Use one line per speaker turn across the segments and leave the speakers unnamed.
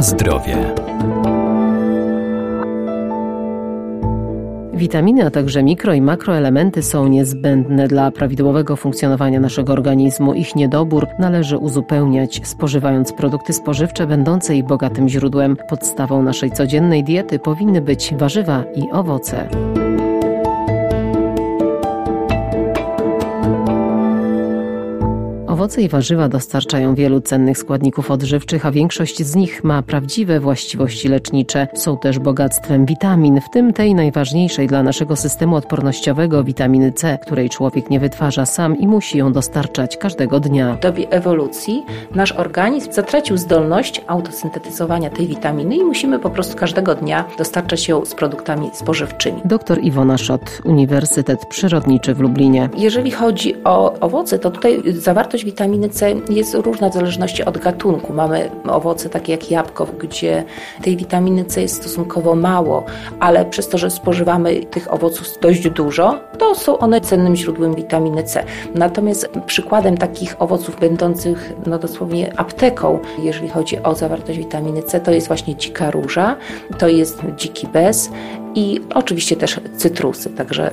Zdrowie. Witaminy, a także mikro i makroelementy są niezbędne dla prawidłowego funkcjonowania naszego organizmu. Ich niedobór należy uzupełniać, spożywając produkty spożywcze będące ich bogatym źródłem. Podstawą naszej codziennej diety powinny być warzywa i owoce. Owoce i warzywa dostarczają wielu cennych składników odżywczych, a większość z nich ma prawdziwe właściwości lecznicze. Są też bogactwem witamin, w tym tej najważniejszej dla naszego systemu odpornościowego witaminy C, której człowiek nie wytwarza sam i musi ją dostarczać każdego dnia.
W dobie ewolucji nasz organizm zatracił zdolność autosyntetyzowania tej witaminy i musimy po prostu każdego dnia dostarczać ją z produktami spożywczymi.
Dr Iwona Szot, Uniwersytet Przyrodniczy w Lublinie.
Jeżeli chodzi o owoce, to tutaj zawartość witaminy C jest różna w zależności od gatunku. Mamy owoce takie jak jabłko, gdzie tej witaminy C jest stosunkowo mało, ale przez to, że spożywamy tych owoców dość dużo, to są one cennym źródłem witaminy C. Natomiast przykładem takich owoców będących no dosłownie apteką, jeżeli chodzi o zawartość witaminy C, to jest właśnie dzika róża, to jest dziki bez i oczywiście też cytrusy, także,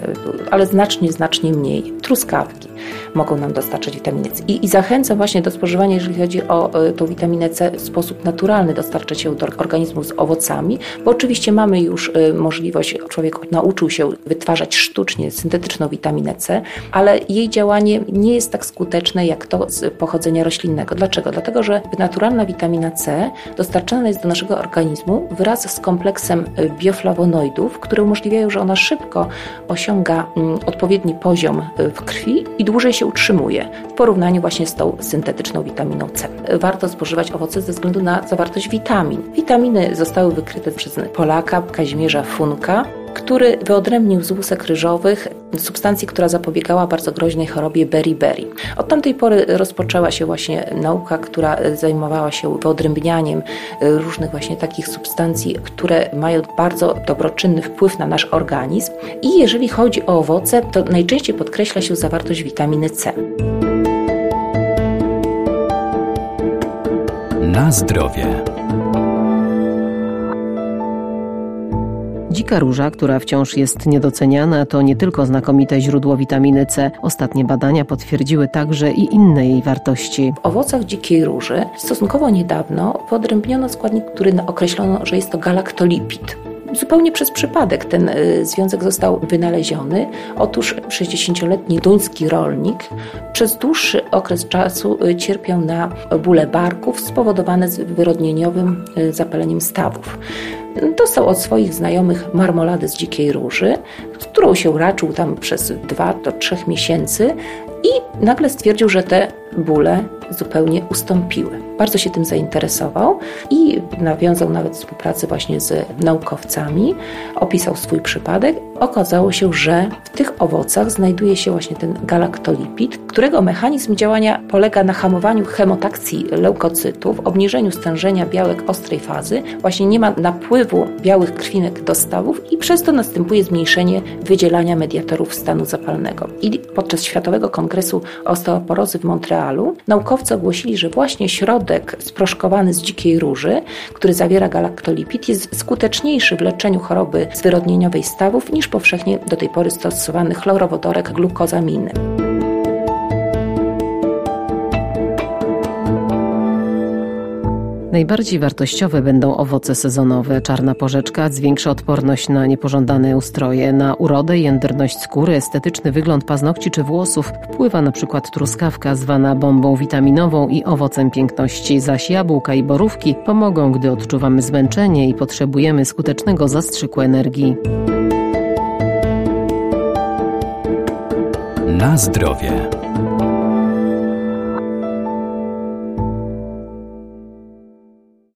ale znacznie, znacznie mniej. Truskawki mogą nam dostarczać witaminy C. I, I zachęcam właśnie do spożywania, jeżeli chodzi o y, tą witaminę C w sposób naturalny, dostarczać ją do organizmu z owocami, bo oczywiście mamy już y, możliwość, człowiek nauczył się wytwarzać sztucznie syntetyczną witaminę C, ale jej działanie nie jest tak skuteczne jak to z pochodzenia roślinnego. Dlaczego? Dlatego, że naturalna witamina C dostarczana jest do naszego organizmu wraz z kompleksem y, bioflawonoidów, które umożliwiają, że ona szybko osiąga mm, odpowiedni poziom w krwi i dłużej się utrzymuje w porównaniu właśnie z tą syntetyczną witaminą C. Warto spożywać owoce ze względu na zawartość witamin. Witaminy zostały wykryte przez Polaka Kazimierza Funka, który wyodrębnił z łusek ryżowych substancję, która zapobiegała bardzo groźnej chorobie beriberi. Od tamtej pory rozpoczęła się właśnie nauka, która zajmowała się wyodrębnianiem różnych właśnie takich substancji, które mają bardzo dobroczynny wpływ na nasz organizm. I jeżeli chodzi o owoce, to najczęściej podkreśla się zawartość witaminy C.
Na zdrowie. Dzika róża, która wciąż jest niedoceniana, to nie tylko znakomite źródło witaminy C. Ostatnie badania potwierdziły także i inne jej wartości.
W owocach dzikiej róży stosunkowo niedawno wyodrębniono składnik, który określono, że jest to galaktolipid. Zupełnie przez przypadek ten y, związek został wynaleziony. Otóż 60-letni duński rolnik przez dłuższy okres czasu y, cierpiał na bóle barków spowodowane wyrodnieniowym y, zapaleniem stawów. Dostał od swoich znajomych marmoladę z dzikiej róży, którą się raczył tam przez dwa do trzech miesięcy i nagle stwierdził, że te bóle zupełnie ustąpiły. Bardzo się tym zainteresował i nawiązał nawet współpracę właśnie z naukowcami, opisał swój przypadek. Okazało się, że w tych owocach znajduje się właśnie ten galaktolipid, którego mechanizm działania polega na hamowaniu chemotakcji leukocytów, obniżeniu stężenia białek ostrej fazy, właśnie nie ma napływu białych krwinek do stawów i przez to następuje zmniejszenie wydzielania mediatorów stanu zapalnego. I podczas Światowego Kongresu Osteoporozy w Montrealu naukowcy ogłosili, że właśnie środek sproszkowany z dzikiej róży, który zawiera galaktolipid, jest skuteczniejszy w leczeniu choroby zwyrodnieniowej stawów niż powszechnie do tej pory stosowany chlorowodorek glukozaminy.
Najbardziej wartościowe będą owoce sezonowe. Czarna porzeczka zwiększa odporność na niepożądane ustroje, na urodę jędrność skóry, estetyczny wygląd paznokci czy włosów. Wpływa na przykład truskawka zwana bombą witaminową i owocem piękności, zaś jabłka i borówki pomogą, gdy odczuwamy zmęczenie i potrzebujemy skutecznego zastrzyku energii. Na zdrowie.